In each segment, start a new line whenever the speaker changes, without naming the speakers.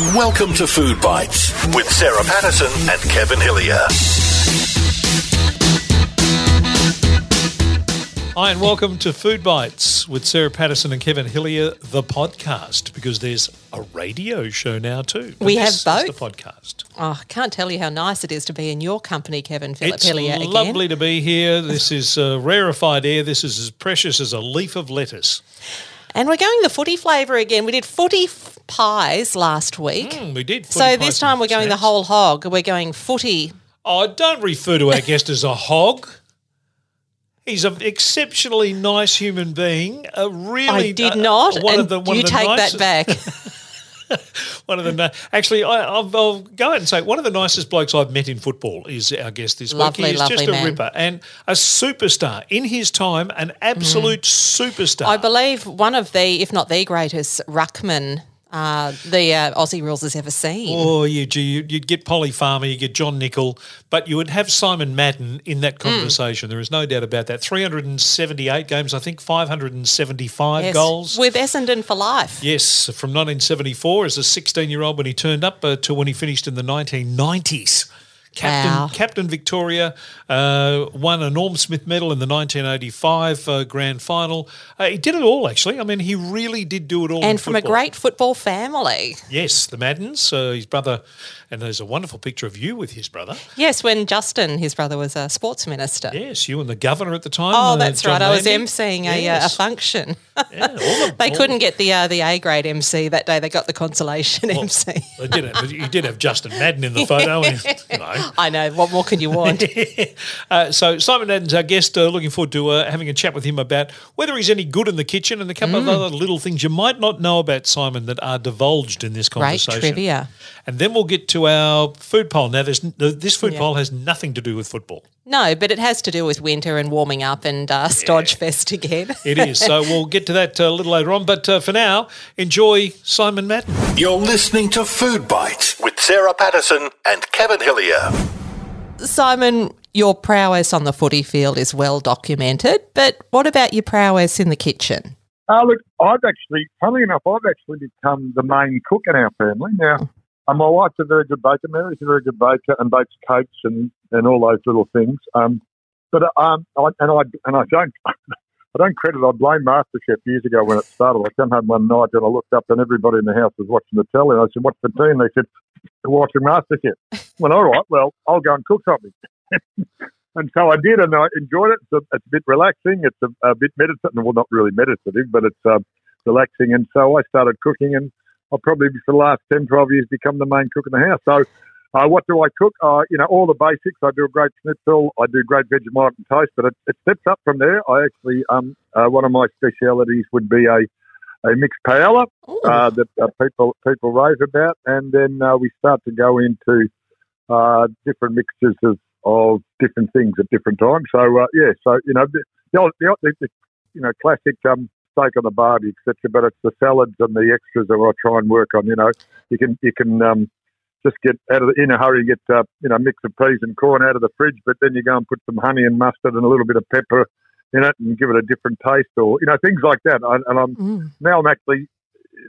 Welcome to Food Bites with Sarah Patterson and Kevin Hillier.
Hi, and welcome to Food Bites with Sarah Patterson and Kevin Hillier, the podcast, because there's a radio show now too.
We
This
have
is
both.
the podcast.
Oh, I can't tell you how nice it is to be in your company, Kevin Philip
It's
Hillier again.
lovely to be here. This is uh, rarefied air. This is as precious as a leaf of lettuce.
And we're going the footy flavour again. We did footy f- pies last week.
Mm, we did.
so this time we're going the whole hog. We're going footy.
Oh, don't refer to our guest as a hog. He's an exceptionally nice human being. A really,
I did
uh,
not.
One
and
of the, one
you
of the
take
nicest,
that back.
One of the actually, I, I'll, I'll go ahead and say one of the nicest blokes I've met in football is our guest this
Lovely,
week. He's just
lovely
a
man.
ripper and a superstar in his time, an absolute superstar.
Mm. I believe one of the, if not the greatest ruckman uh, the uh, Aussie rules has ever seen.
Oh, you, you, you'd get Polly Farmer, you get John Nicol, but you would have Simon Madden in
Mm.
that conversation. There is no doubt about that. 378 games, I think 575
Yes.
goals.
With Essendon for life.
Yes, from 1974 as a 16 year old when he turned up uh, to when he finished in the 1990s. Captain,
Wow.
Captain Victoria uh, won a Norm Smith medal in the 1985 uh, grand final. Uh, he did it all, actually. I mean, he really did do it all. in
And from a great football family.
Yes, the Maddens, uh, his brother, and there's a wonderful picture of you with his brother.
Yes, when Justin, his brother, was a sports minister.
Yes, you and the governor at the time.
Oh,
uh,
that's
John
right. I was
Landy.
emceeing a, uh, a function.
Yeah, all the-
they couldn't get the uh, the A grade MC that day. They got the consolation MC.
They did it. You did have Justin Madden in the photo. and, you know.
I know. What more can you want?
uh, so Simon Madden's our guest. Uh, looking forward to uh, having a chat with him about whether he's any good in the kitchen and a couple of
Mm.
other little things you might not know about Simon that are divulged in this
Great
conversation.
trivia.
And then we'll get to our food poll. Now, this food
Yeah.
poll has nothing to do with football.
No, but it has to do with winter and warming up and uh, Stodge Fest again.
It is. so we'll get to that uh, a little later on. But uh, for now, enjoy Simon Madden.
You're listening to Food Bites with Sarah Patterson and Kevin Hillier.
Simon, your prowess on the footy field is well documented, but what about your prowess in the kitchen?
Uh, look, I've actually, funnily enough, I've actually become the main cook in our family. Now, uh, my wife's a very good baker. Mary's a very good baker and bakes cakes and, and all those little things. Um, but uh, um, I, and I and I don't I don't credit. I blame MasterChef years ago when it started. I came home one night and I looked up and everybody in the house was watching the telly. And I said, "What's the team?" They said, "They're watching MasterChef." well, all right. Well, I'll go and cook something. And so I did, and I enjoyed it. It's a, it's a bit relaxing. It's a, a bit meditative. Well, not really meditative, but it's um, relaxing. And so I started cooking, and I'll probably, for the last 10, 12 years, become the main cook in the house. So uh, what do I cook? Uh, you know, all the basics. I do a great schnitzel. I do great Vegemite and toast, but it, it steps up from there. I actually, um, uh, one of my specialities would be a, a mixed paella uh, that uh, people people rave about, and then uh, we start to go into uh, different mixtures of, of different things at different times. So uh, yeah, so you know the, the, old- the, old- the, the you know classic um, steak on the barbie, etc. But it's the salads and the extras that I try and work on. You know, you can you can um, just get out of the, in a hurry, get uh, you know mix of peas and corn out of the fridge, but then you go and put some honey and mustard and a little bit of pepper in it and give it a different taste, or you know things like that. And, and I'm
Mm.
now I'm actually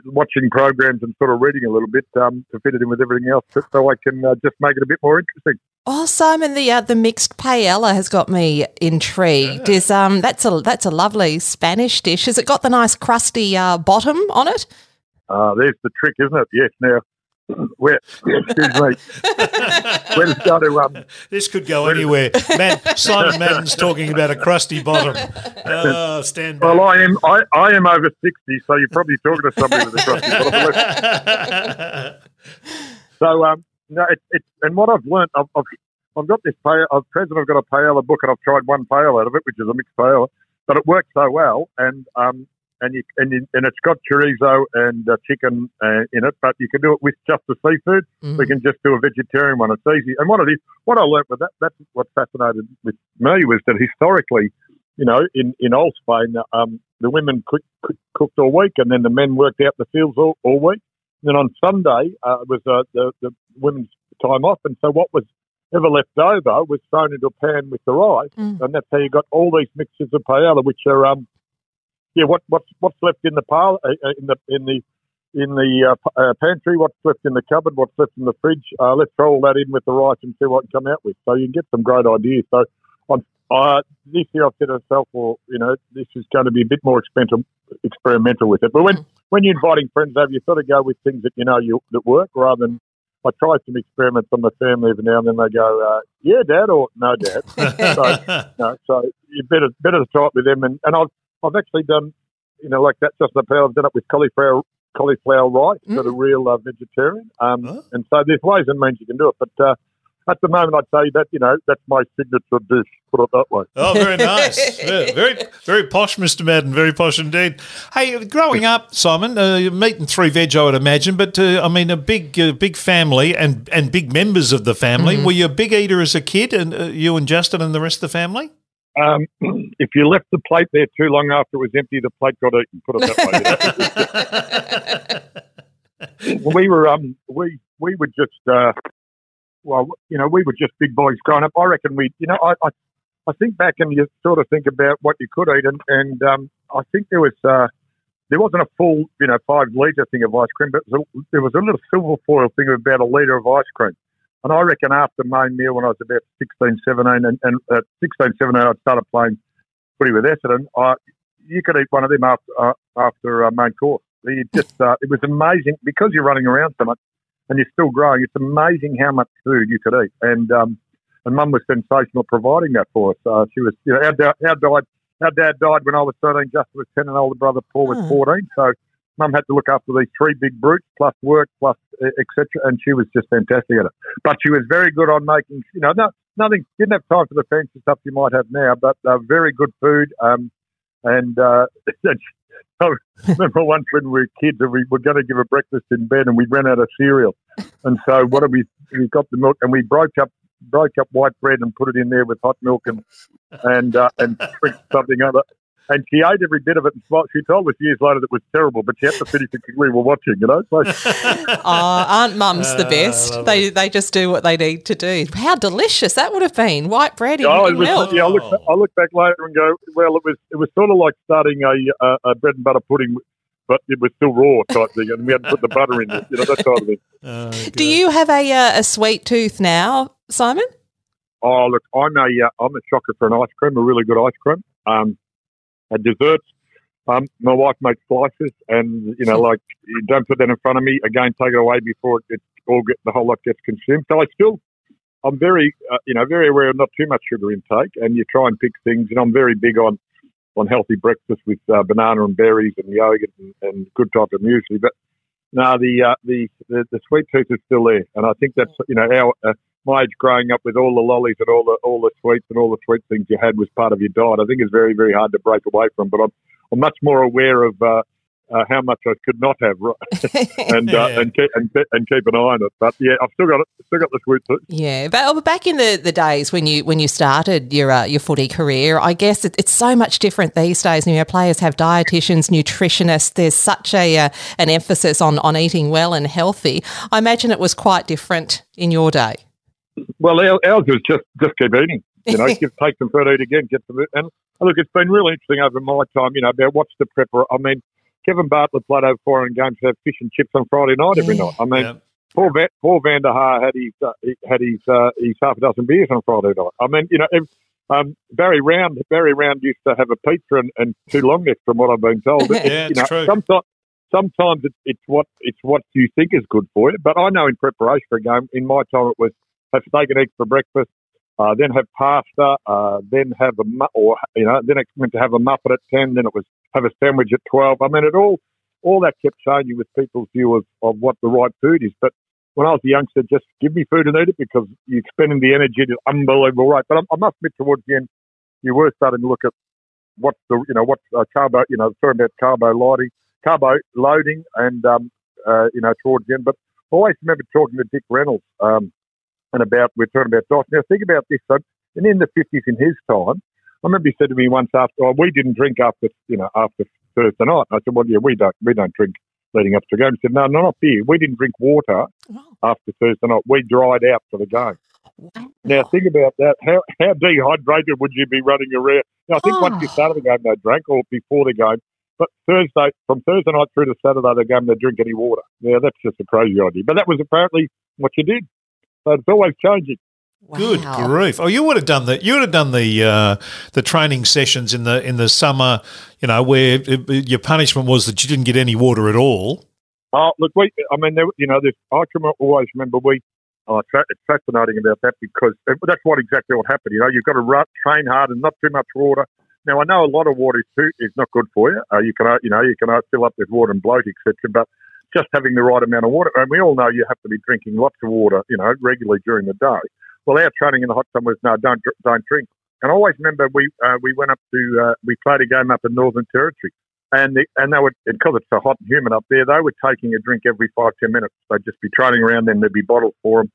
watching programs and sort of reading a little bit um, to fit it in with everything else, so- so I can uh, just make it a bit more interesting.
Oh, Simon, the uh, the mixed paella has got me intrigued. Is um that's a that's a lovely Spanish dish. Has it got the nice crusty uh, bottom on it?
Uh, there's the trick, isn't it? Yes. Now, where? Excuse me. Where to start to um,
This could go anywhere. Man, Simon Madden's talking about a crusty bottom. Oh, stand back.
Well, I am I, I am over sixty, so you're probably talking to somebody with a crusty bottom. So um, no, it's it's and what I've learnt, I've, I've I've got this paella. At present, I've got a paella book, and I've tried one paella out of it, which is a mixed paella, but it works so well, and um, and you and you, and it's got chorizo and uh, chicken uh, in it, but you can do it with just the seafood.
Mm.
We can just do a vegetarian one. It's easy. And what it is, what I learnt with that, that's what fascinated with me was that historically, you know, in, in old Spain, um, the women cook, cook, cooked all week and then the men worked out the fields all, all week. Then on Sunday uh, was uh, the, the women's time off. And so what was ever left over was thrown into a pan with the rice.
Mm.
And that's how you got all these mixtures of paella, which are, um, yeah, what, what's, what's left in the, pile, uh, uh, in the, in the, in the uh, uh, pantry, what's left in the cupboard, what's left in the fridge. Uh, let's throw all that in with the rice and see what can come out with. So you can get some great ideas. So uh, this year I've said to myself, well, you know, this is going to be a bit more experimental, experimental with it. But when, when you're inviting friends over, you've got to go with things that you know you, that work rather than I try some experiments on the family every now and then. They go, uh, "Yeah, Dad," or "No, Dad." so, no, so you better better to try it with them. And, and I've I've actually done, you know, like that just the power. I've done it with cauliflower cauliflower rice
Mm.
for the real uh, vegetarian. Um,
Huh?
And so there's ways and means you can do it. But uh, at the moment, I'd say that you know that's my signature dish. Put it that way.
Oh, very nice. Yeah, very, very posh, Mr. Madden. Very posh indeed. Hey, growing up, Simon, uh, you're meat and three veg, I would imagine, but uh, I mean, a big, uh, big family and and big members of the family. Were you a big eater as a kid, and uh, you and Justin and the rest of the family?
Um, if you left the plate there too long after it was empty, the plate got eaten. Put it that way. we were um we we were just uh well you know we were just big boys growing up. I reckon we you know I I, I think back and you sort of think about what you could eat and and um I think there was uh there wasn't a full you know five litre thing of ice cream, but there was a, little silver foil thing of about a litre of ice cream. And I reckon after main meal when I was about 16, 17, and, and at 16, 17, I started playing footy with Essendon. I, you could eat one of them after uh, after uh, main course. You just uh, it was amazing because you're running around so much and you're still growing. It's amazing how much food you could eat. And um, and Mum was sensational providing that for us. Uh, she was, you know, our, da- our died. Our dad died when I was 13. Justin was 10, and older brother Paul was
Hmm.
14. So Mum had to look after these three big brutes, plus work, plus etc. And she was just fantastic at it. But she was very good on making, you know, no, nothing. Didn't have time for the fancy stuff you might have now, but uh, very good food. Um, and uh, I remember once when we were kids, and we were going to give a breakfast in bed, and we ran out of cereal. And so what did we? We got the milk, and we broke up broke up white bread and put it in there with hot milk and and uh, and something other. And she ate every bit of it. And smiled. she told us years later that it was terrible, but she had to finish it because we were watching. You know, so
Oh, Aunt Mum's the
Ah,
best.
lovely.
They they just do what they need to do. How delicious that would have been. White bread in,
Oh, it was,
milk.
yeah, I look, I look back later and go, well, it was it was sort of like starting a, a, a bread and butter pudding, but it was still raw type thing, and we had to put the butter in it, you know, that kind of thing.
Oh,
Do you have a uh, a sweet tooth now, Simon?
Oh, look, I'm a uh, I'm a shocker for an ice cream, a really good ice cream. Um, desserts. Um, my wife makes slices, and you know, like don't put that in front of me. Again, take it away before it, it all get the whole lot gets consumed. So I still, I'm very, uh, you know, very aware of not too much sugar intake, and you try and pick things. And I'm very big on on healthy breakfast with uh, banana and berries and yogurt and, and good type of muesli. But no, the, uh, the the the sweet tooth is still there, and I think that's you know our. My age growing up with all the lollies and all the all the sweets and all the sweet things you had was part of your diet. I think it's very very hard to break away from. But I'm I'm much more aware of uh, uh, how much I could not have, right? and uh, and, keep, and keep- and keep an eye on it. But yeah, I've still got it. Still got the sweet tooth.
Yeah, but oh, but back in the, the days when you when you started your uh, your footy career, I guess it, it's so much different these days. You know, players have dietitians, nutritionists. There's such a uh, an emphasis on on eating well and healthy. I imagine it was quite different in your day.
Well, ours was just just keep eating. You know, give, take some food, eat again, get some. And look, it's been really interesting over my time. You know, about what's the prepper. I mean, Kevin Bartlett played over 400 games to have fish and chips on Friday night every night. I mean,
Yeah.
Paul, Va- Paul Vander Haar had his uh, had his uh, his half a dozen beers on Friday night. I mean, you know, ev- um, Barry Round Barry Round used to have a pizza and, and two long necks, from what I've been told. It-
Yeah,
you know,
true.
Sometimes sometimes it's, it's what it's what you think is good for you. But I know in preparation for a game, in my time, it was have steak and eggs for breakfast. Uh, then have pasta, uh, then have a mu- or you know, then it went to have a muffin at ten. Then it was have a sandwich at twelve. I mean, it all all that kept changing with people's view of, of what the right food is. But when I was a youngster, just give me food and eat it because you're spending the energy at unbelievable rate. But I, I must admit, towards the end, you were starting to look at what the you know what uh, carbo you know talking about carbo loading, carbo loading, and um, uh, you know towards the end. But I always remember talking to Dick Reynolds um, and about we're talking about diet. Now think about this. So, and in the fifties, in his time, I remember he said to me once after, oh, we didn't drink after you know after Thursday night. I said, well, yeah, we don't we don't drink leading up to the game. He said, no, no, not beer. We didn't drink water
Oh,
after Thursday night. We dried out for the game.
wow.
Now think about that. How how dehydrated would you be running around? Now, I think once you
Oh.
started the game, they drank, or before the game. but Thursday, from Thursday night through to Saturday, they go to drink any water. Yeah, that's just a crazy idea. But that was apparently what you did. So it's always changing.
Wow.
Good grief! Oh, you would have done the you would have done the uh, the training sessions in the in the summer, you know, where it, your punishment was that you didn't get any water at all.
Oh, look, we, I mean, there, you know, there's, I can always remember we, oh, it's, it's fascinating about that because it, that's what exactly what happened. You know, you've got to run, train hard and not too much water. Now, I know a lot of water is, too, is not good for you. Uh, you can, uh, you know, you can uh, fill up with water and bloat, etc. But just having the right amount of water, and we all know you have to be drinking lots of water, you know, regularly during the day. Well, our training in the hot summer was no, don't don't drink. And I always remember we uh, we went up to uh, we played a game up in Northern Territory, and the, and they would because it's so hot and humid up there, they were taking a drink every five ten minutes. They'd just be training around, then there'd be bottles for them.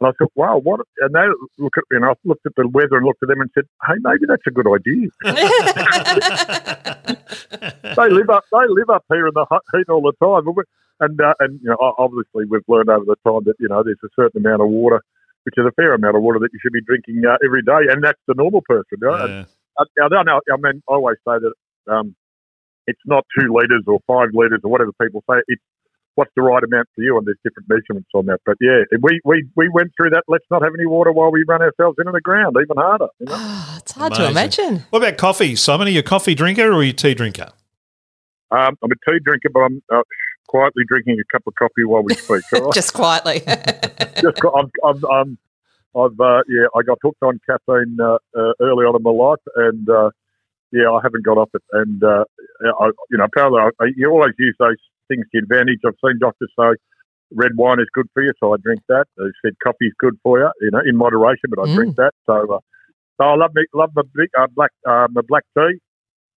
And I thought, wow, what? And they look at, you know, I looked at the weather and looked at them and said, hey, maybe that's a good idea. they live up, they live up here in the hot heat all the time, and, and, uh, and you know, obviously we've learned over the time that you know there's a certain amount of water, which is a fair amount of water that you should be drinking uh, every day, and that's the normal person. You know? And
Yeah.
I, I don't know. I mean, I always say that um, it's not two litres or five litres or whatever people say. It's what's the right amount for you, and there's different measurements on that. But yeah, we, we, we went through that. Let's not have any water while we run ourselves into the ground, even harder. You know?
Oh, it's hard
Amazing.
to imagine.
What about coffee, Simon? Are you a coffee drinker or are you a tea drinker?
um, I'm a tea drinker, but I'm uh, quietly drinking a cup of coffee while we speak. right?
Just quietly.
Just I've, I've, um, I've uh, yeah, I got hooked on caffeine uh, uh, early on in my life, and uh, yeah, I haven't got off it. And uh, I, you know, apparently, I, you always use those things to advantage. I've seen doctors say red wine is good for you, so I drink that. They said coffee is good for you, you know, in moderation, but I drink that. So, uh, so I love me, love my big, uh, black, uh, my black tea,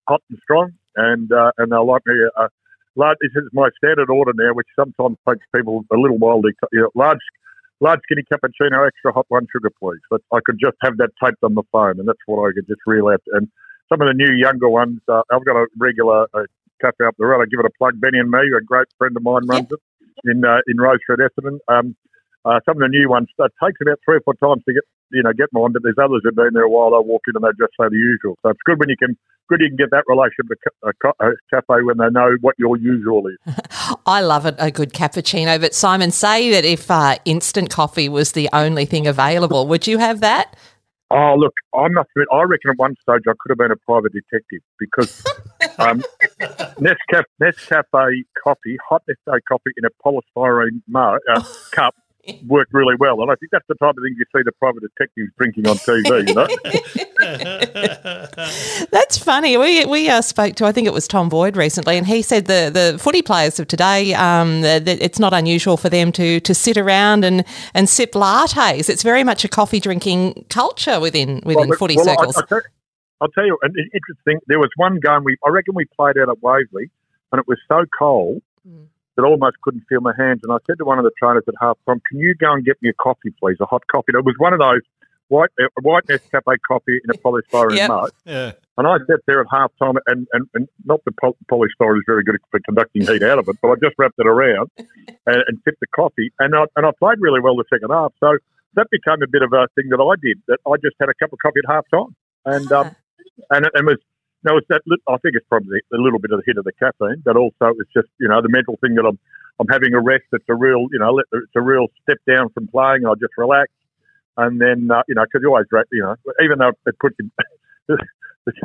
hot and strong, and uh, and I like me. Uh, large, this is my standard order now, which sometimes takes people a little while to, you know, large large skinny cappuccino, extra hot one sugar, please. But I could just have that taped on the phone, and that's what I could just reel out. And some of the new younger ones, uh, I've got a regular uh, cafe up the road. I give it a plug. Benny and me, a great friend of mine, runs it in uh, in Roseford, Essendon. Um, uh, some of the new ones, it takes about three or four times to get you know get mine, but there's others who've been there a while. They walk in and they just say the usual. So it's good when you can good you can get that relationship with a, a cafe when they know what your usual is.
I love it, a good cappuccino. But Simon, say that if uh, instant coffee was the only thing available, would you have that?
Oh, look, I must admit, I reckon at one stage I could have been a private detective because um, Nescafe, Nescafe coffee, hot Nescafe coffee in a polystyrene uh, cup worked really well. And I think that's the type of thing you see the private detectives drinking on TV, you know?
That's funny. We we uh, spoke to I think it was Tom Boyd recently, and he said the the footy players of today um, that it's not unusual for them to to sit around and and sip lattes. It's very much a coffee drinking culture within within
Well,
footy
well, I-
circles.
I, tell, I'll tell you, an interesting. There was one game we, I reckon, we played out at Waverley, and it was so cold
Mm.
That almost couldn't feel my hands. And I said to one of the trainers at half time, "Can you go and get me a coffee, please? A hot coffee." And it was one of those white uh, white Nescafe coffee in a polystyrene
Yep.
mug.
Yeah.
And I sat there at half time, and, and, and not that poly- polystyrene is very good for conducting heat out of it, but I just wrapped it around and, and sipped the coffee. And I, and I played really well the second half. So that became a bit of a thing that I did, that I just had a cup of coffee at half time. And, um, and, it, and it was, no, it's that, I think it's probably a little bit of the hit of the caffeine, but also it's just, you know, the mental thing that I'm, I'm having a rest. It's a real, you know, it's a real step down from playing. I just relax. And then, uh, you know, because you always, you know, even though it puts you, the,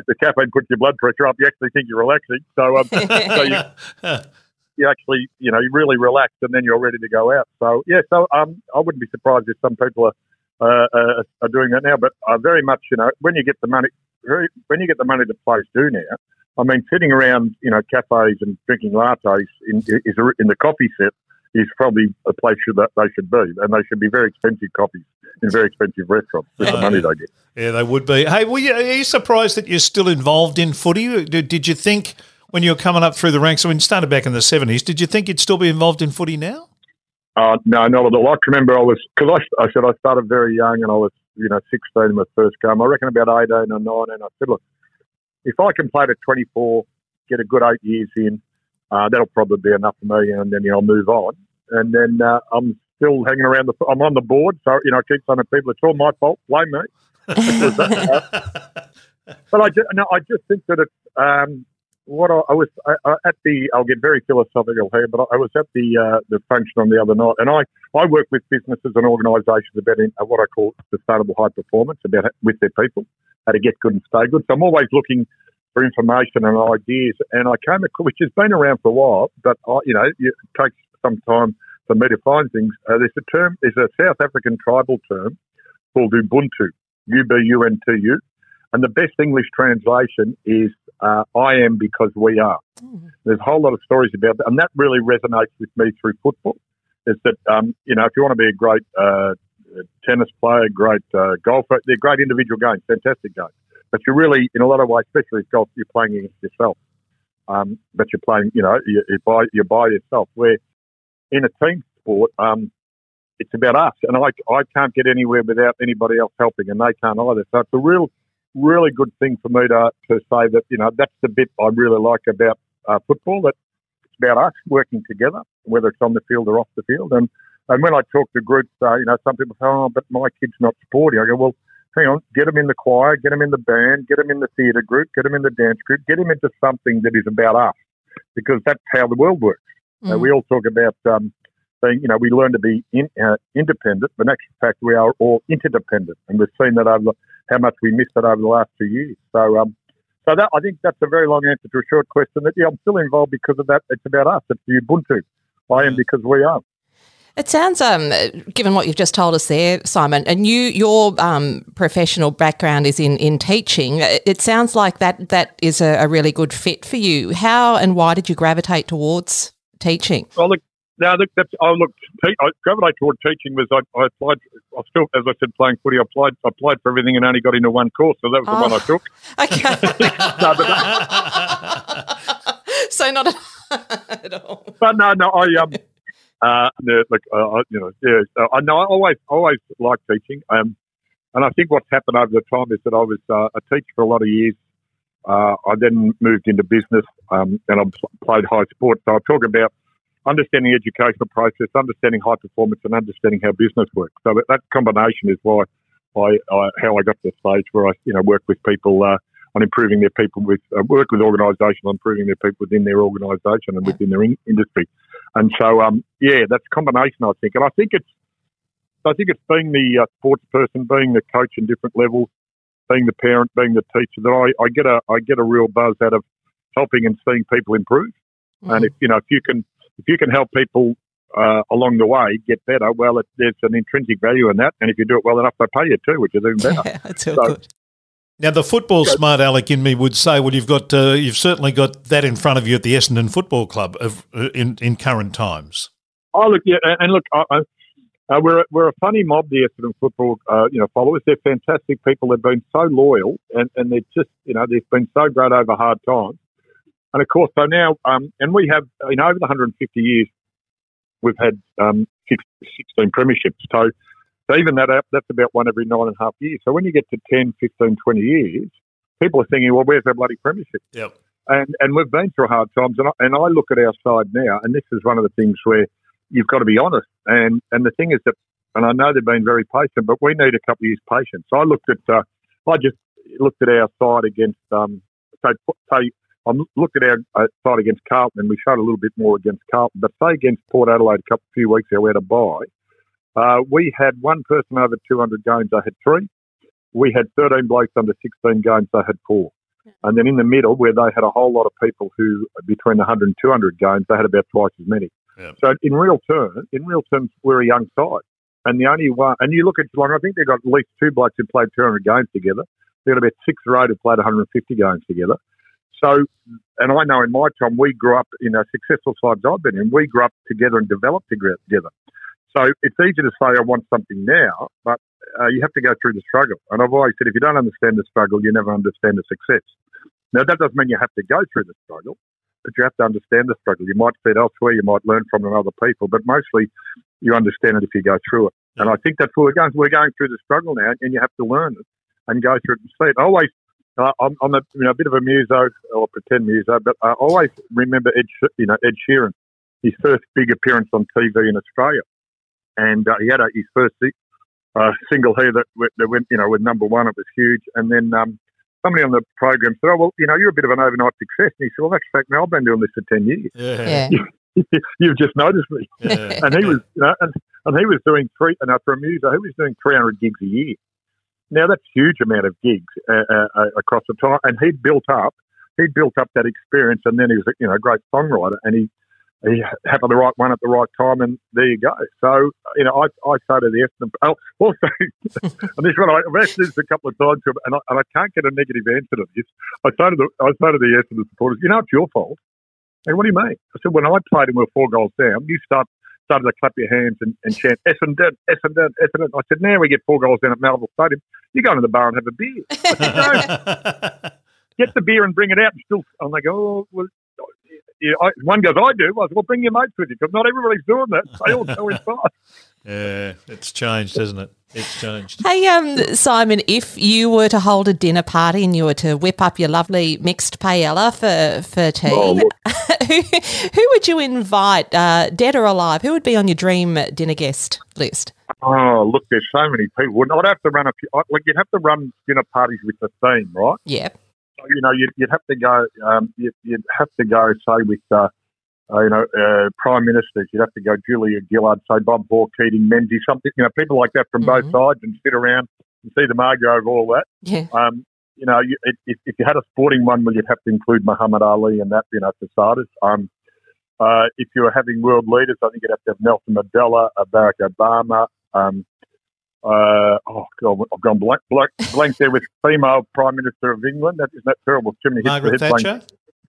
the caffeine puts your blood pressure up, you actually think you're relaxing. So, um, so you, you actually, you know, you really relax and then you're ready to go out. So, yeah, so um, I wouldn't be surprised if some people are, uh, uh, are doing that now. But uh, very much, you know, when you get the money, very, when you get the money the players do now, I mean, sitting around, you know, cafes and drinking lattes in, is a, in the coffee set is probably a place should, that they should be, and they should be very expensive coffees in very expensive restaurants with the money
yeah.
they get.
Yeah, they would be. Hey, were you, are you surprised that you're still involved in footy? Did, did you think when you were coming up through the ranks, when you started back in the 70s, did you think you'd still be involved in footy now?
Uh, no, not at all. I can remember I was, because I, I said I started very young and I was, you know, 16 in my first game. I reckon about 18 or 19. I said, look, if I can play to 24, get a good eight years in, uh, that'll probably be enough for me and then, you know, I'll move on. And then uh, I'm still hanging around the, I'm on the board. So, you know, I keep saying to people, it's all my fault. Blame me. but I just, no, I just think that it's, um, what I, I was I, I, at the, I'll get very philosophical here, but I, was at the uh, the function on the other night, and I, I work with businesses and organisations about in, uh, what I call sustainable high performance, about with their people, how to get good and stay good. So I'm always looking for information and ideas, and I came across, which has been around for a while, but I, you know, it takes some time for me to find things. Uh, there's a term, there's a South African tribal term called Ubuntu, U B U N T U, and the best English translation is uh, I am because we are. Mm. There's a whole lot of stories about that, and that really resonates with me through football. Is that, um, you know, if you want to be a great uh, tennis player, great uh, golfer, they're great individual games, fantastic games. But you're really, in a lot of ways, especially with golf, you're playing against yourself. Um, but you're playing, you know, you, you're, by, you're by yourself. Where in a team sport, um, it's about us. And I, I can't get anywhere without anybody else helping, and they can't either. So it's a real really good thing for me to, to say that, you know, that's the bit I really like about uh, football, that about us working together, whether it's on the field or off the field. And, and when I talk to groups, uh, you know, some people say, oh, but my kid's not sporty. I go, well, hang on, get them in the choir, get them in the band, get them in the theatre group, get them in the dance group, get them into something that is about us, because that's how the world works. Mm. Uh, we all talk about um, being, you know, we learn to be in, uh, independent, but in actual fact, we are all interdependent. And we've seen that over how much we missed it over the last two years. So, um, so that I think that's a very long answer to a short question. That yeah, I'm still involved because of that. It's about us. It's the Ubuntu. I am because we are.
It sounds, um, given what you've just told us there, Simon, and you, your um, professional background is in, in teaching. It sounds like that that is a, a, really good fit for you. How and why did you gravitate towards teaching?
Well, look, now, look, that's, oh, look, I gravitate toward teaching was I, I applied, I still, as I said, playing footy, I applied, I applied for everything and only got into one course. So that was the oh, one I took.
Okay. no, so not at all.
But no, no, I, um, uh, look, uh, you know, yeah, uh, I know I always, always liked teaching. Um, and I think what's happened over the time is that I was uh, a teacher for a lot of years. Uh, I then moved into business um, and I played high sport. So I talk about understanding the educational process, understanding high performance, and understanding how business works. So that, that combination is why I, I, how I got to the stage where I you know work with people uh, on improving their people with uh, work with organisations on improving their people within their organisation and within their in- industry. And so um, yeah, that's a combination I think, and I think it's I think it's being the uh, sports person, being the coach in different levels, being the parent, being the teacher that I, I get a I get a real buzz out of helping and seeing people improve. Mm-hmm. And if you know if you can if you can help people uh, along the way get better, well, it, there's an intrinsic value in that. And if you do it well enough, they pay you too, which is even better.
Yeah, that's so, good.
Now, the football smart aleck in me would say, well, you've got uh, you've certainly got that in front of you at the Essendon Football Club of, uh, in in current times.
Oh, look, yeah, and look, I, uh, we're we're a funny mob, the Essendon Football, uh, you know, followers. They're fantastic people. They've been so loyal, and and they're just, you know, they've been so great over hard times. And of course, so now, um, and we have, you know, over the 150 years, we've had um, 16 premierships. So, so even that, that's about one every nine and a half years. So when you get to 10, 15, 20 years, people are thinking, well, where's our bloody premiership?
Yep.
And, and we've been through hard times. And I, and I look at our side now, and this is one of the things where you've got to be honest. And, and the thing is that, and I know they've been very patient, but we need a couple of years' patience. So I looked at, uh, I just looked at our side against, um, say, say I looked at our uh, side against Carlton and we showed a little bit more against Carlton, but say against Port Adelaide a couple few weeks ago, we had a bye. Uh, we had one person over 200 games, they had three. We had 13 blokes under 16 games, they had four. And then in the middle, where they had a whole lot of people who, between 100 and 200 games, they had about twice as many. So in real terms, in real terms, we're a young side. And the only one, and you look at Geelong, I think they've got at least two blokes who played 200 games together. They've got about six or eight who played 150 games together. So, and I know in my time, we grew up in a successful sides I've been in, we grew up together and developed together. So it's easy to say I want something now, but uh, you have to go through the struggle. And I've always said if you don't understand the struggle, you never understand the success. Now, that doesn't mean you have to go through the struggle, but you have to understand the struggle. You might see it elsewhere, you might learn from other people, but mostly you understand it if you go through it. And I think that's what we're going. We're going through the struggle now, and you have to learn it and go through it and see it. I always I'm, I'm a, you know, a bit of a muso or pretend muso, but I always remember Ed, you know, Ed Sheeran, his first big appearance on TV in Australia, and uh, he had a, his first uh, single here that, that went, you know, with number one. It was huge, and then um, somebody on the program said, "Oh well, you know, you're a bit of an overnight success." And he said, "Well, that's fact. Now I've been doing this for ten years.
Yeah.
Yeah.
You've just noticed me."
Yeah.
and he was, you know, and, and he was doing three, and for a muser, he was doing 300 gigs a year. Now that's huge amount of gigs uh, uh, uh, across the time, and he'd built up, he'd built up that experience, and then he was, you know, a great songwriter, and he he happened the right one at the right time, and there you go. So, you know, I, I say to the Essendon, oh, also, and this one I've asked this a couple of times, and I, and I can't get a negative answer to this. I say to the I say to the Essendon supporters, you know, it's your fault. And what do you mean? I said, when I played and we were four goals down, you start started to clap your hands and, and chant Essendon, Essendon, Essendon. I said, now we get four goals down at Marvel Stadium. You go into the bar and have a beer. I said, no, get the beer and bring it out. And still, and they go, oh, well, yeah, I, one goes, I do. I said, well, bring your mates with you because not everybody's doing that. They all go inside.
yeah, it's changed, hasn't it? It's changed.
Hey, um, Simon, if you were to hold a dinner party and you were to whip up your lovely mixed paella for, for tea,
Oh, look.
who, who would you invite, uh, dead or alive? Who would be on your dream dinner guest list?
Oh, look, there's so many people. Wouldn't I'd have to run a few, I- like, you'd have to run dinner parties with the theme, right?
Yeah.
So, you know, you'd, you'd have to go, um, you'd, you'd have to go, say, with, uh, uh, you know, uh, prime ministers. You'd have to go Julia Gillard, say Bob Hawke, Keating, Menzies, something, you know, people like that from both
Mhm.
sides and sit around and see them argue over all that.
Yeah.
Um, you know, you, if, if you had a sporting one, well, you'd have to include Muhammad Ali and that, you know, for starters. Um, uh, if you were having world leaders, I think you'd have to have Nelson Mandela, uh, Barack Obama. Um, uh, oh, God, I've gone blank, blank, blank there with female Prime Minister of England. That isn't that terrible? Too many
Margaret
headlines.
Thatcher?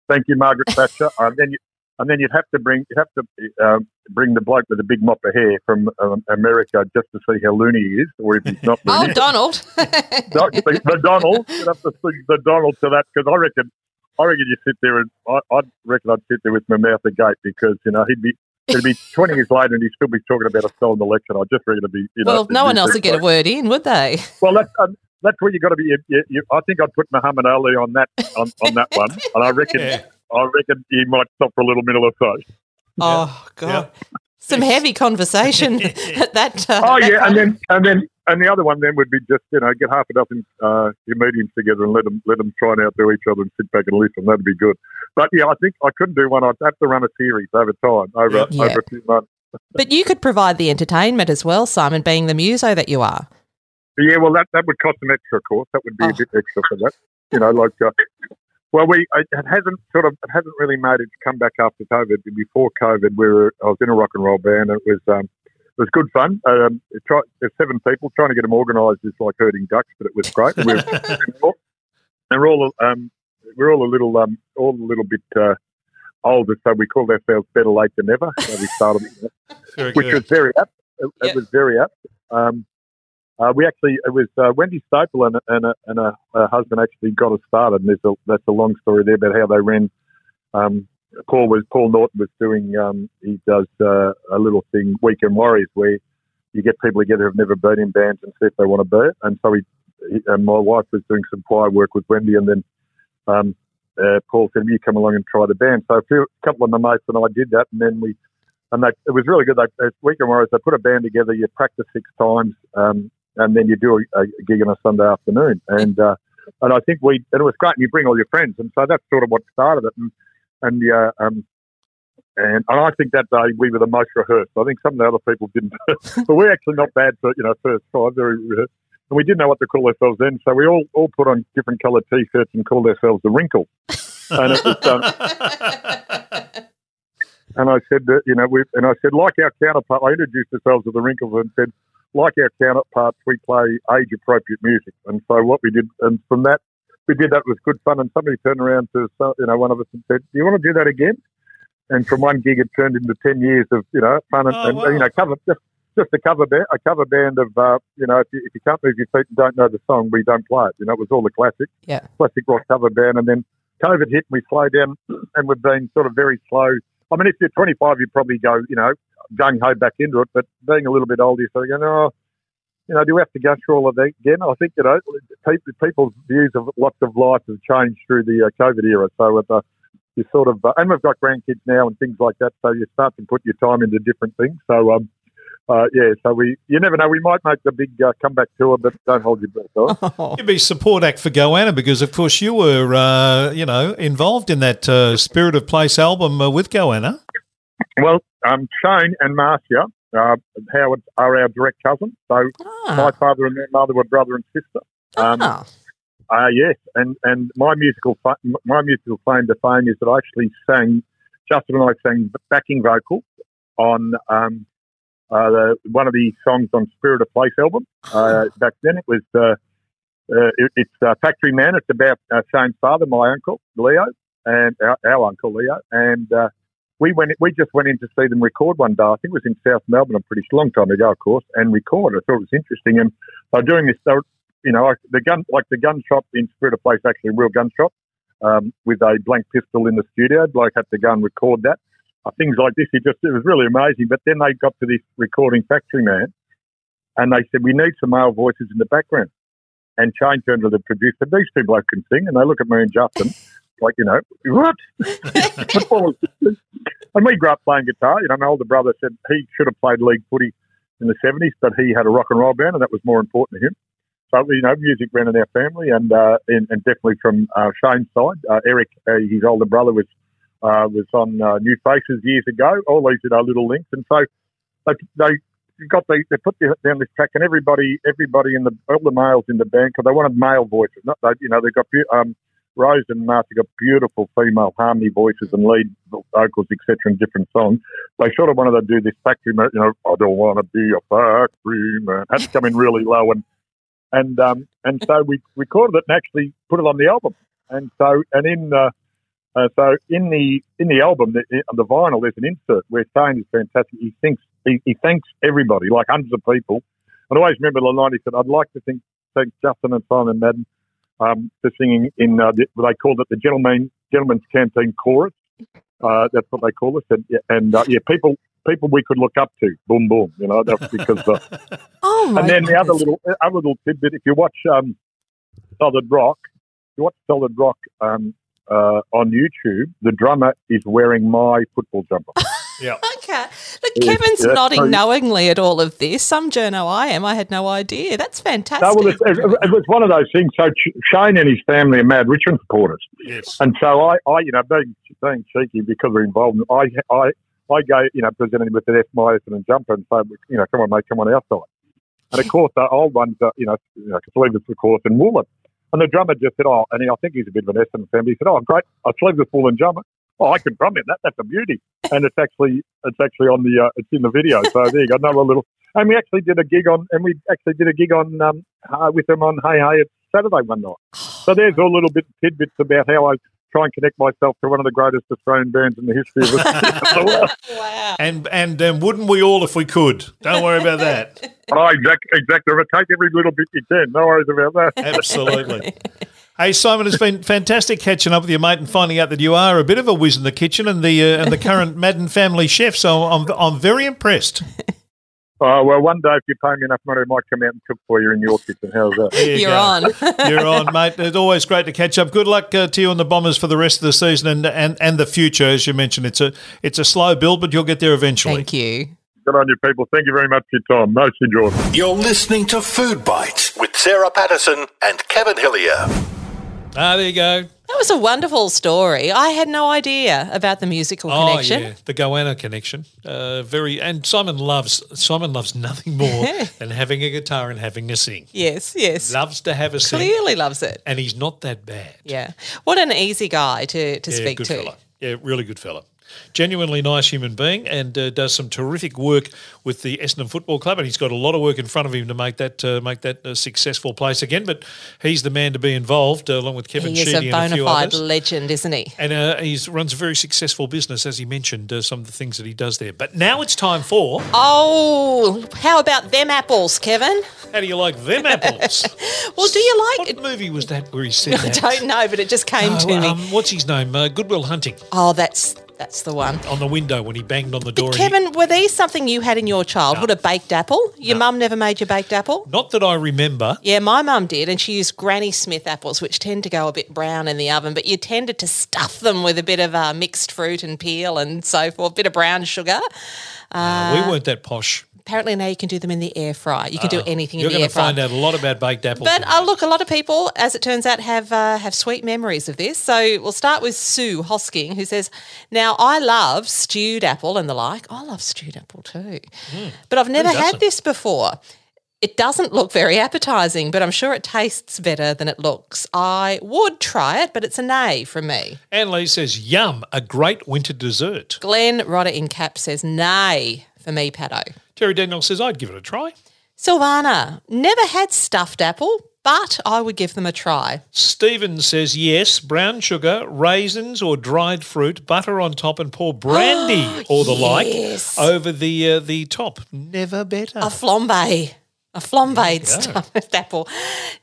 Thank you, Margaret Thatcher. Um, then you, and then you'd have to bring, you'd have to um, bring the bloke with the big mop of hair from um, America just to see how loony he is, or if he's not
Oh. Donald.
The, the Donald. You'd have to sing the Donald to that because I reckon, I reckon you sit there and I, I reckon I'd sit there with my mouth agape because you know he'd be. It'd be 20 years later and he'd still be talking about a stolen election. I just reckon it'd be, you know.
well, no one else would get a word in, would they?
Well, that's, um, that's where you got to be. You, you, you, I think I'd put Muhammad Ali on that on, on that one. And I reckon
Yeah.
I reckon he might stop for a little minute or so.
Oh, God. Some heavy conversation at that. Uh,
Oh
that
yeah, and then and then and the other one then would be just you know get half a dozen uh, comedians together and let them let them try and outdo each other and sit back and listen. That'd be good. But yeah, I think I couldn't do one. I'd have to run a series over time, over
Yeah.
over a few months.
But you could provide the entertainment as well, Simon, being the muso that you are.
Yeah, well that that would cost an extra, of course. That would be
Oh.
a bit extra for that. You know, like uh, well, we it hasn't sort of it hasn't really made its comeback after COVID. Before COVID, we were I was in a rock and roll band. And it was um, it was good fun. Um, it try, there's seven people trying to get them organised is like herding ducks, but it was great. We were, and we're all um, we're all a little um, all a little bit uh, older, so we called ourselves better late than never. So we started, which
good.
was very apt. It, it was very apt. Um, uh, we actually it was uh, Wendy Staple and, and, a, and a, husband actually got us started, and a, that's a long story there about how they ran. Um, Paul was Paul Norton was doing. Um, he does uh, a little thing, Weekend Warriors, where you get people together who've never been in bands and see if they want to be. And so he, he and my wife was doing some choir work with Wendy, and then um, uh, Paul said, "Will you come along and try the band?" So a, few, a couple of my mates and I did that, and then we and they, it was really good. They, Weekend Warriors, they put a band together. You practice six times, um, and then you do a, a gig on a Sunday afternoon. And uh, and I think we and it was great. And you bring all your friends, and so that's sort of what started it. And and yeah, um, and, and I think that day we were the most rehearsed. I think some of the other people didn't, but we're actually not bad for you know first time. Very rehearsed. And we didn't know what to call ourselves then, so we all, all put on different coloured t-shirts and called ourselves the Wrinkle. And it was, um, And I said that, you know, we and I said, like our counterpart, I introduced ourselves to the Wrinkles and said, like our counterparts, we play age appropriate music. And so what we did, and from that, we did that it was good fun. And somebody turned around to, so- you know, one of us and said, do you want to do that again? And from one gig, it turned into 10 years of, you know, fun and,
Oh,
and
wow.
you know, cover, just, just a cover band, a cover band of, uh, you know, if you, if you can't move your feet and don't know the song, we don't play it. You know, it was all the classic,
Yeah.
classic rock cover band, and then COVID hit, and we slowed down, and we've been sort of very slow. I mean, if you're 25, you probably go, you know, gung ho back into it. But being a little bit older, you sort of go, no, you know, do we have to go through all of that again? I think you know, people's views of lots of life have changed through the uh, COVID era. So uh, you sort of, uh, and we've got grandkids now and things like that. So you start to put your time into different things. So um, uh, yeah, so we you never know. We might make the big uh, comeback tour, but don't hold your breath. right?
You'd be support act for Goanna because, of course, you were, uh, you know, involved in that uh, Spirit of Place album uh, with Goanna.
Well, um, Shane and Marcia uh, Howard are our direct cousins. So my
Ah.
father and their mother were brother and sister. Um,
Ah.
Uh, yes, and and my musical fa- my musical claim to fame is that I actually sang. Justin and I sang backing vocals on um, uh, the, one of the songs on Spirit of Place album. Uh, back then, it was uh, uh, it, it's uh, Factory Man. It's about uh, Shane's father, my uncle Leo, and our, our uncle Leo, and uh, we went. We just went in to see them record one day. I think it was in South Melbourne, a pretty long time ago, of course, and record. I thought it was interesting, and they doing this. They were, you know, like the gun, like the gun shop in Spirit of Place, actually a real gun shop, um, with a blank pistol in the studio. Bloke had to go and record that. Uh, things like this, it just it was really amazing. But then they got to this recording factory man, and they said we need some male voices in the background. And Shane turned to the producer. These two blokes can sing, and they look at me and Justin, like you know, what? Football is- and we grew up playing guitar. You know, my older brother said he should have played league footy in the seventies, but he had a rock and roll band, and that was more important to him. So you know, music ran in our family, and uh, and, and definitely from uh, Shane's side, uh, Eric, uh, his older brother, was uh, was on uh, New Faces years ago. All these you know little links, and so they they got the, they put the, down this track, and everybody everybody in the all the males in the band because they wanted male voices. Not they, you know they got um, Rose and Marcia got beautiful female harmony voices and lead vocals, etc., in different songs. They sort of wanted to do this factory, you know, I don't want to be a factory man. Had to come in really low and and um, and so we recorded it and actually put it on the album. And so and in uh, uh, so in the in the album, the, on the vinyl, there's an insert where Shane is fantastic. He thinks he, he thanks everybody, like hundreds of people. And I always remember the line he said, "I'd like to thank, thank Justin and Simon Madden um, for singing in uh, the, they called it the gentleman gentleman's canteen chorus. Uh, that's what they call it. And, yeah, and uh, yeah, people people we could look up to. Boom boom, you know, that's because. Uh,
Oh my
and then the other little other little tidbit, if you watch um, Solid Rock, if you watch Solid Rock um, uh, on YouTube, the drummer is wearing my football jumper.
Yeah.
Okay. Look,
Yeah,
Kevin's
yeah,
nodding
so-
knowingly at all of this. Some journo I am. I had no idea. That's fantastic.
No, well, it, it, it was one of those things. So Shane and his family are mad Richmond supporters,
Yes.
and so I, I you know, being being cheeky because we're involved, I, I, I go, you know, presented with an F Myerson and jumper, and say, you know, come on, mate, come on our side. And of course, the old ones, are, you know, you know, sleeveless, of course, and woolen. And the drummer just said, oh, and he, I think he's a bit of an Essendon fan. But he said, oh, great, I a sleeveless woolen jumper. Oh, I can drum in that. That's a beauty. And it's actually, it's actually on the, uh, it's in the video. So there you go, another little. And we actually did a gig on, and we actually did a gig on um, uh, with them on Hey Hey It's Saturday one night. So there's all little bit tidbits about how I try and connect myself to one of the greatest Australian bands in the history of the world.
wow.
And and um, wouldn't we all if we could? Don't worry about that.
Oh, exactly, exactly. Take every little bit you can. No worries about that.
Absolutely. Hey Simon, it's been fantastic catching up with you, mate, and finding out that you are a bit of a whiz in the kitchen and the uh, and the current Madden family chef. So I'm I'm very impressed.
Oh, well, one day if you pay me enough money, I might come out and cook for you in your kitchen. How's that?
You
You're
go.
on.
You're on, mate. It's always great to catch up. Good luck uh, to you and the Bombers for the rest of the season and, and, and the future. As you mentioned, it's a it's a slow build, but you'll get there eventually.
Thank you.
Good on you, people. Thank you very much for your time. Most enjoyed.
You're listening to Food Bites with Sarah Patterson and Kevin Hillier.
Ah, there you go.
That was a wonderful story. I had no idea about the musical
Oh
connection.
yeah, the Goanna connection. Uh, very, and Simon loves Simon loves nothing more than having a guitar and having a sing.
Yes, yes.
Loves to have a sing,
Clearly loves it.
and he's not that bad.
Yeah. What an easy guy to, to
Yeah,
speak
good
to.
fella. Yeah, really good fella. Genuinely nice human being and uh, does some terrific work with the Essendon Football Club. And he's got a lot of work in front of him to make that uh, make that a successful place again. But he's the man to be involved, uh, along with Kevin
He is
Sheedy
a
and a
bona
few
fide
others.
legend, isn't he?
And uh, he runs a very successful business, as he mentioned, uh, some of the things that he does there. But now it's time for
Oh, how about them apples, Kevin?
how do you like them apples?
Well, do you like
what movie was that where he said
I
that?
don't know, but it just came
Oh,
to me.
um, what's his name? Uh, Good Will Hunting
Oh, that's that's the one.
on the window when he banged on the door. he-
Kevin, were these something you had in your childhood? A baked apple? Your mum never made you baked apple?
not that I remember.
Yeah, my mum did, and she used Granny Smith apples, which tend to go a bit brown in the oven, but you tended to stuff them with a bit of uh, mixed fruit and peel and so forth, a bit of brown sugar.
Uh, we weren't that posh.
Apparently now you can do them in the air fryer. You can do anything
Ah, You're going to find out a lot about baked apples.
But uh, look, a lot of people, as it turns out, have uh, have sweet memories of this. So we'll start with Sue Hosking, who says, "Now I love stewed apple and the like. I love stewed apple too, but I've never had this before." It doesn't look very appetizing, but I'm sure it tastes better than it looks. I would try it, but it's a nay from me.
Anne Lee says, yum, a great winter dessert.
Glenn Rodder in cap says nay for me, Pato.
Terry Daniel says, I'd give it a try.
Silvana, never had stuffed apple, but I would give them a try.
Stephen says, yes, brown sugar, raisins or dried fruit, butter on top, and pour brandy or the
yes.
like over the uh, the top. Never better.
A flambe. A flambéed stuffed apple.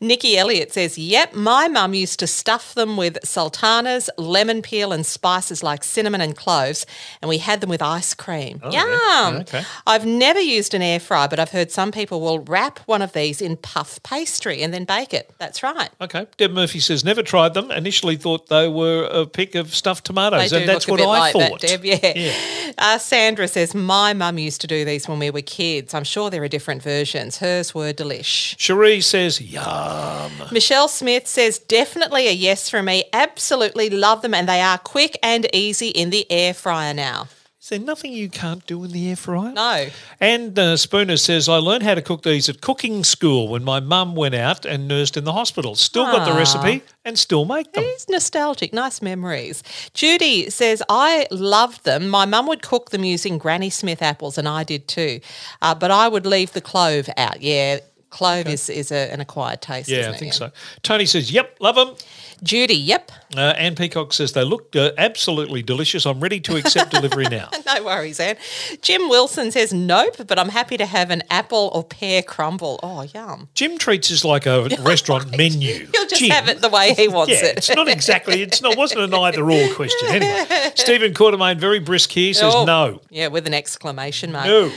Nikki Elliott says, Yep, my mum used to stuff them with sultanas, lemon peel, and spices like cinnamon and cloves, and we had them with ice cream. Yum!
Oh, Okay.
I've never used an air fryer, but I've heard some people will wrap one of these in puff pastry and then bake it. That's right.
Okay. Deb Murphy says, never tried them. Initially thought they were a pick of stuffed tomatoes,
They
and that's what I
like
thought.
that, Deb. Yeah. Uh, Sandra says, My mum used to do these when we were kids. I'm sure there are different versions. Hers were delish.
Cherie says, yum.
Michelle Smith says, definitely a yes from me. Absolutely love them, and they are quick and easy in the air fryer now.
Is there nothing you can't do in the air fryer?
No.
And uh, Spooner says, I learned how to cook these at cooking school when my mum went out and nursed in the hospital. Still got the
Ah.
recipe and still make them.
It's nostalgic, nice memories. Judy says, I loved them. My mum would cook them using Granny Smith apples, and I did too. Uh, but I would leave the clove out. Yeah, clove is, is a, an acquired taste.
Yeah, I
it?
think so. Tony says, yep, love them.
Judy, yep.
Uh, Anne Peacock says, they look uh, absolutely delicious. I'm ready to accept delivery now.
No worries, Anne. Jim Wilson says, nope, but I'm happy to have an apple or pear crumble. Oh, yum.
Jim treats us like a restaurant menu.
He'll just
Jim.
have it the way he wants
Yeah,
it.
it's not exactly, it's not, wasn't an either or question. Anyway, Stephen Quartermain, very brisk here, says
Oh,
no.
Yeah, with an exclamation mark.
No.
Uh,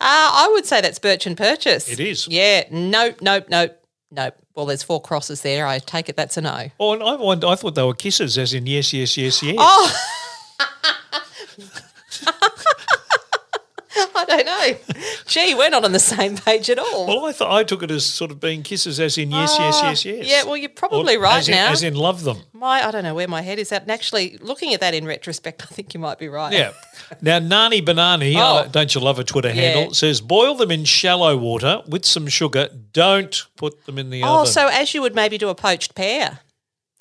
I would say that's Birch and Purchase.
It is.
Yeah, nope, nope, nope, nope. Well, there's four crosses there. I take it that's a no.
Oh, and I, I thought they were kisses, as in yes, yes, yes, yes.
Oh. I don't know. Gee, we're not on the same page at all.
Well, I thought I took it as sort of being kisses, as in yes, yes, yes, yes.
Ah, Yeah, well, you're probably
Or
right
as in,
now.
As in love them.
My, I don't know where my head is at. And actually, looking at that in retrospect, I think you might be right.
Yeah. Now, Nani Banani,
Oh.
uh, don't you love a Twitter handle, says boil them in shallow water with some sugar. Don't put them in the oven.
Oh,
oven.
so as you would maybe do a poached pear.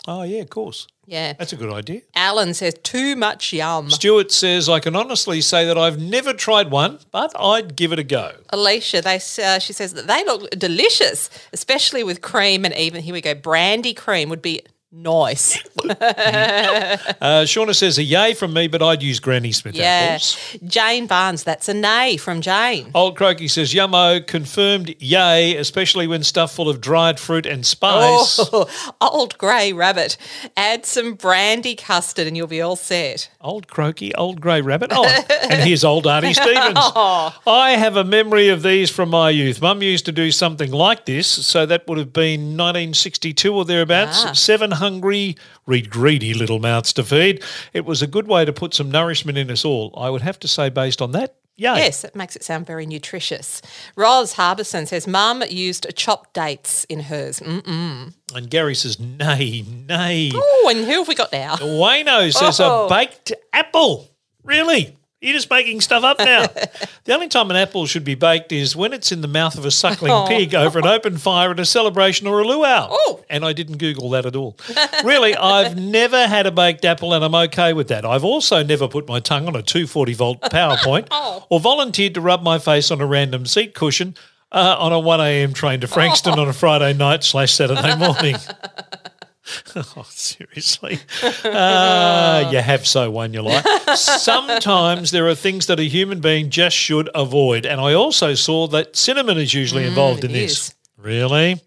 oh, yeah, of course.
Yeah.
That's a good idea.
Alan says too much yum.
Stuart says, I can honestly say that I've never tried one, but I'd give it a go.
Alicia, they uh, she says that they look delicious, especially with cream and even here we go, brandy cream would be nice.
Uh, Shauna says, a yay from me, but I'd use Granny Smith
yeah.
apples.
Jane Barnes, that's a nay from Jane.
Old Croaky says, yummo, confirmed yay, especially when stuffed full of dried fruit and spice.
Oh, old grey rabbit. Add some brandy custard and you'll be all set.
Old Croaky, old grey rabbit. Oh, and here's old Artie Stevens. I have a memory of these from my youth. Mum used to do something like this, so that would have been 1962 or thereabouts.
Ah.
Seven hungry, read greedy little mouths to feed. It was a good way to put some nourishment in us all. I would have to say, based on that, yay.
Yes, it makes it sound very nutritious. Ros Harbison says, Mum used chopped dates in hers. Mm-mm.
And Gary says, nay, nay.
Oh, and who have we got now?
Wayno says
Oh.
a baked apple. Really? You're just making stuff up now. the only time an apple should be baked is when it's in the mouth of a suckling
Oh.
pig over an open fire at a celebration or a luau.
Oh.
And I didn't Google that at all. really, I've never had a baked apple and I'm okay with that. I've also never put my tongue on a 240 volt power point
Oh.
or volunteered to rub my face on a random seat cushion uh, on a 1am train to Frankston on a Friday night slash Saturday morning. Oh, seriously. Uh, you have so won your life. Sometimes there are things that a human being just should avoid. And I also saw that cinnamon is usually involved in
Mm,
this.
is.
Really?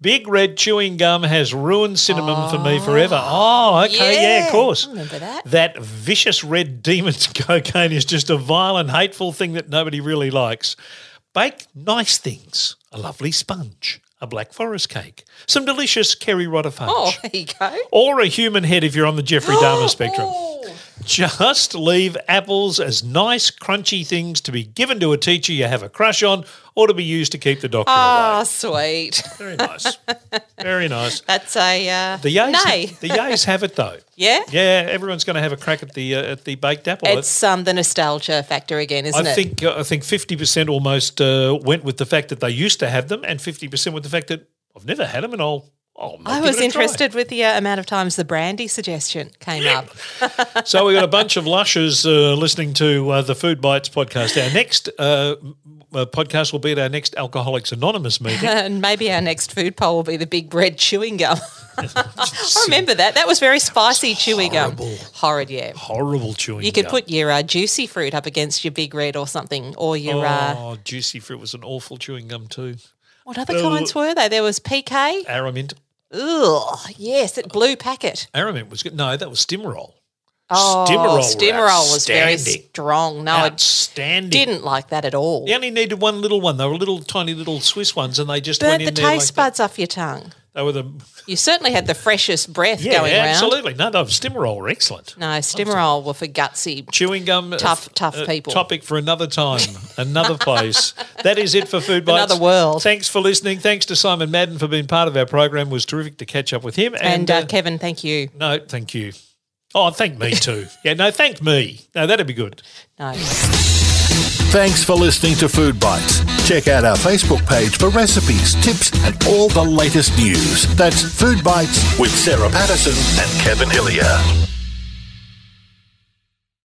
Big red chewing gum has ruined cinnamon for me forever. Oh, okay. Yeah,
Yeah,
of course.
I remember that.
That vicious red demon cocaine is just a violent, hateful thing that nobody really likes. Bake nice things. A lovely sponge. A black forest cake. Some delicious Kerry Rodder fudge
Oh, there you go.
or a human head if you're on the Jeffrey Dahmer spectrum.
Oh.
Just leave apples as nice, crunchy things to be given to a teacher you have a crush on or to be used to keep the doctor
Oh,
away.
sweet.
Very nice. Very nice.
That's a uh,
The yays,
nay.
the yays have it though.
Yeah?
Yeah, everyone's going to have a crack at the uh, at the baked apple.
It's um, the nostalgia factor again, isn't
I
it?
think uh, I think fifty percent almost uh, went with the fact that they used to have them, and fifty percent with the fact that I've never had them, and I'll. I'll
I was
try.
interested with the uh, amount of times the brandy suggestion came up.
So we got a bunch of lushers uh, listening to uh, the Food Bites podcast. Our next uh, uh, podcast will be at our next Alcoholics Anonymous meeting.
and maybe our next food poll will be the big red chewing gum. I remember that. That was very spicy chewing gum.
horrible.
Horrid, yeah.
Horrible chewing. Gum.
You could
gum.
put your uh, juicy fruit up against your big red or something, or your uh,
Oh, juicy fruit was an awful chewing gum too.
what other kinds were they? There was PK.
Aramint.
Ugh, yes, that blue packet.
Aramint was good. No, that was Stimorol.
Oh,
Stimorol were
was very strong. No, I didn't like that at all.
You only needed one little one. They were little, tiny little Swiss ones, and they just
Burnt
went
the
in there
taste
like
buds off your tongue.
They were the
You certainly had the freshest breath
yeah,
going around.
Yeah, absolutely. No, no, Stimorol were excellent.
No, Stimorol were for gutsy.
Chewing gum, uh,
Tough- tough
uh,
people.
Topic for another time, another place. That is it for Food Bites.
Another world.
Thanks for listening. Thanks to Simon Madden for being part of our program. It was terrific to catch up with him.
And,
And,
uh,
uh,
Kevin, thank you.
no, thank you. Oh, thank me too. yeah, no, thank me. No, that'd be good.
No.
Thanks for listening to Food Bites. Check out our Facebook page for recipes, tips, and all the latest news. That's Food Bites with Sarah Patterson and Kevin Hillier.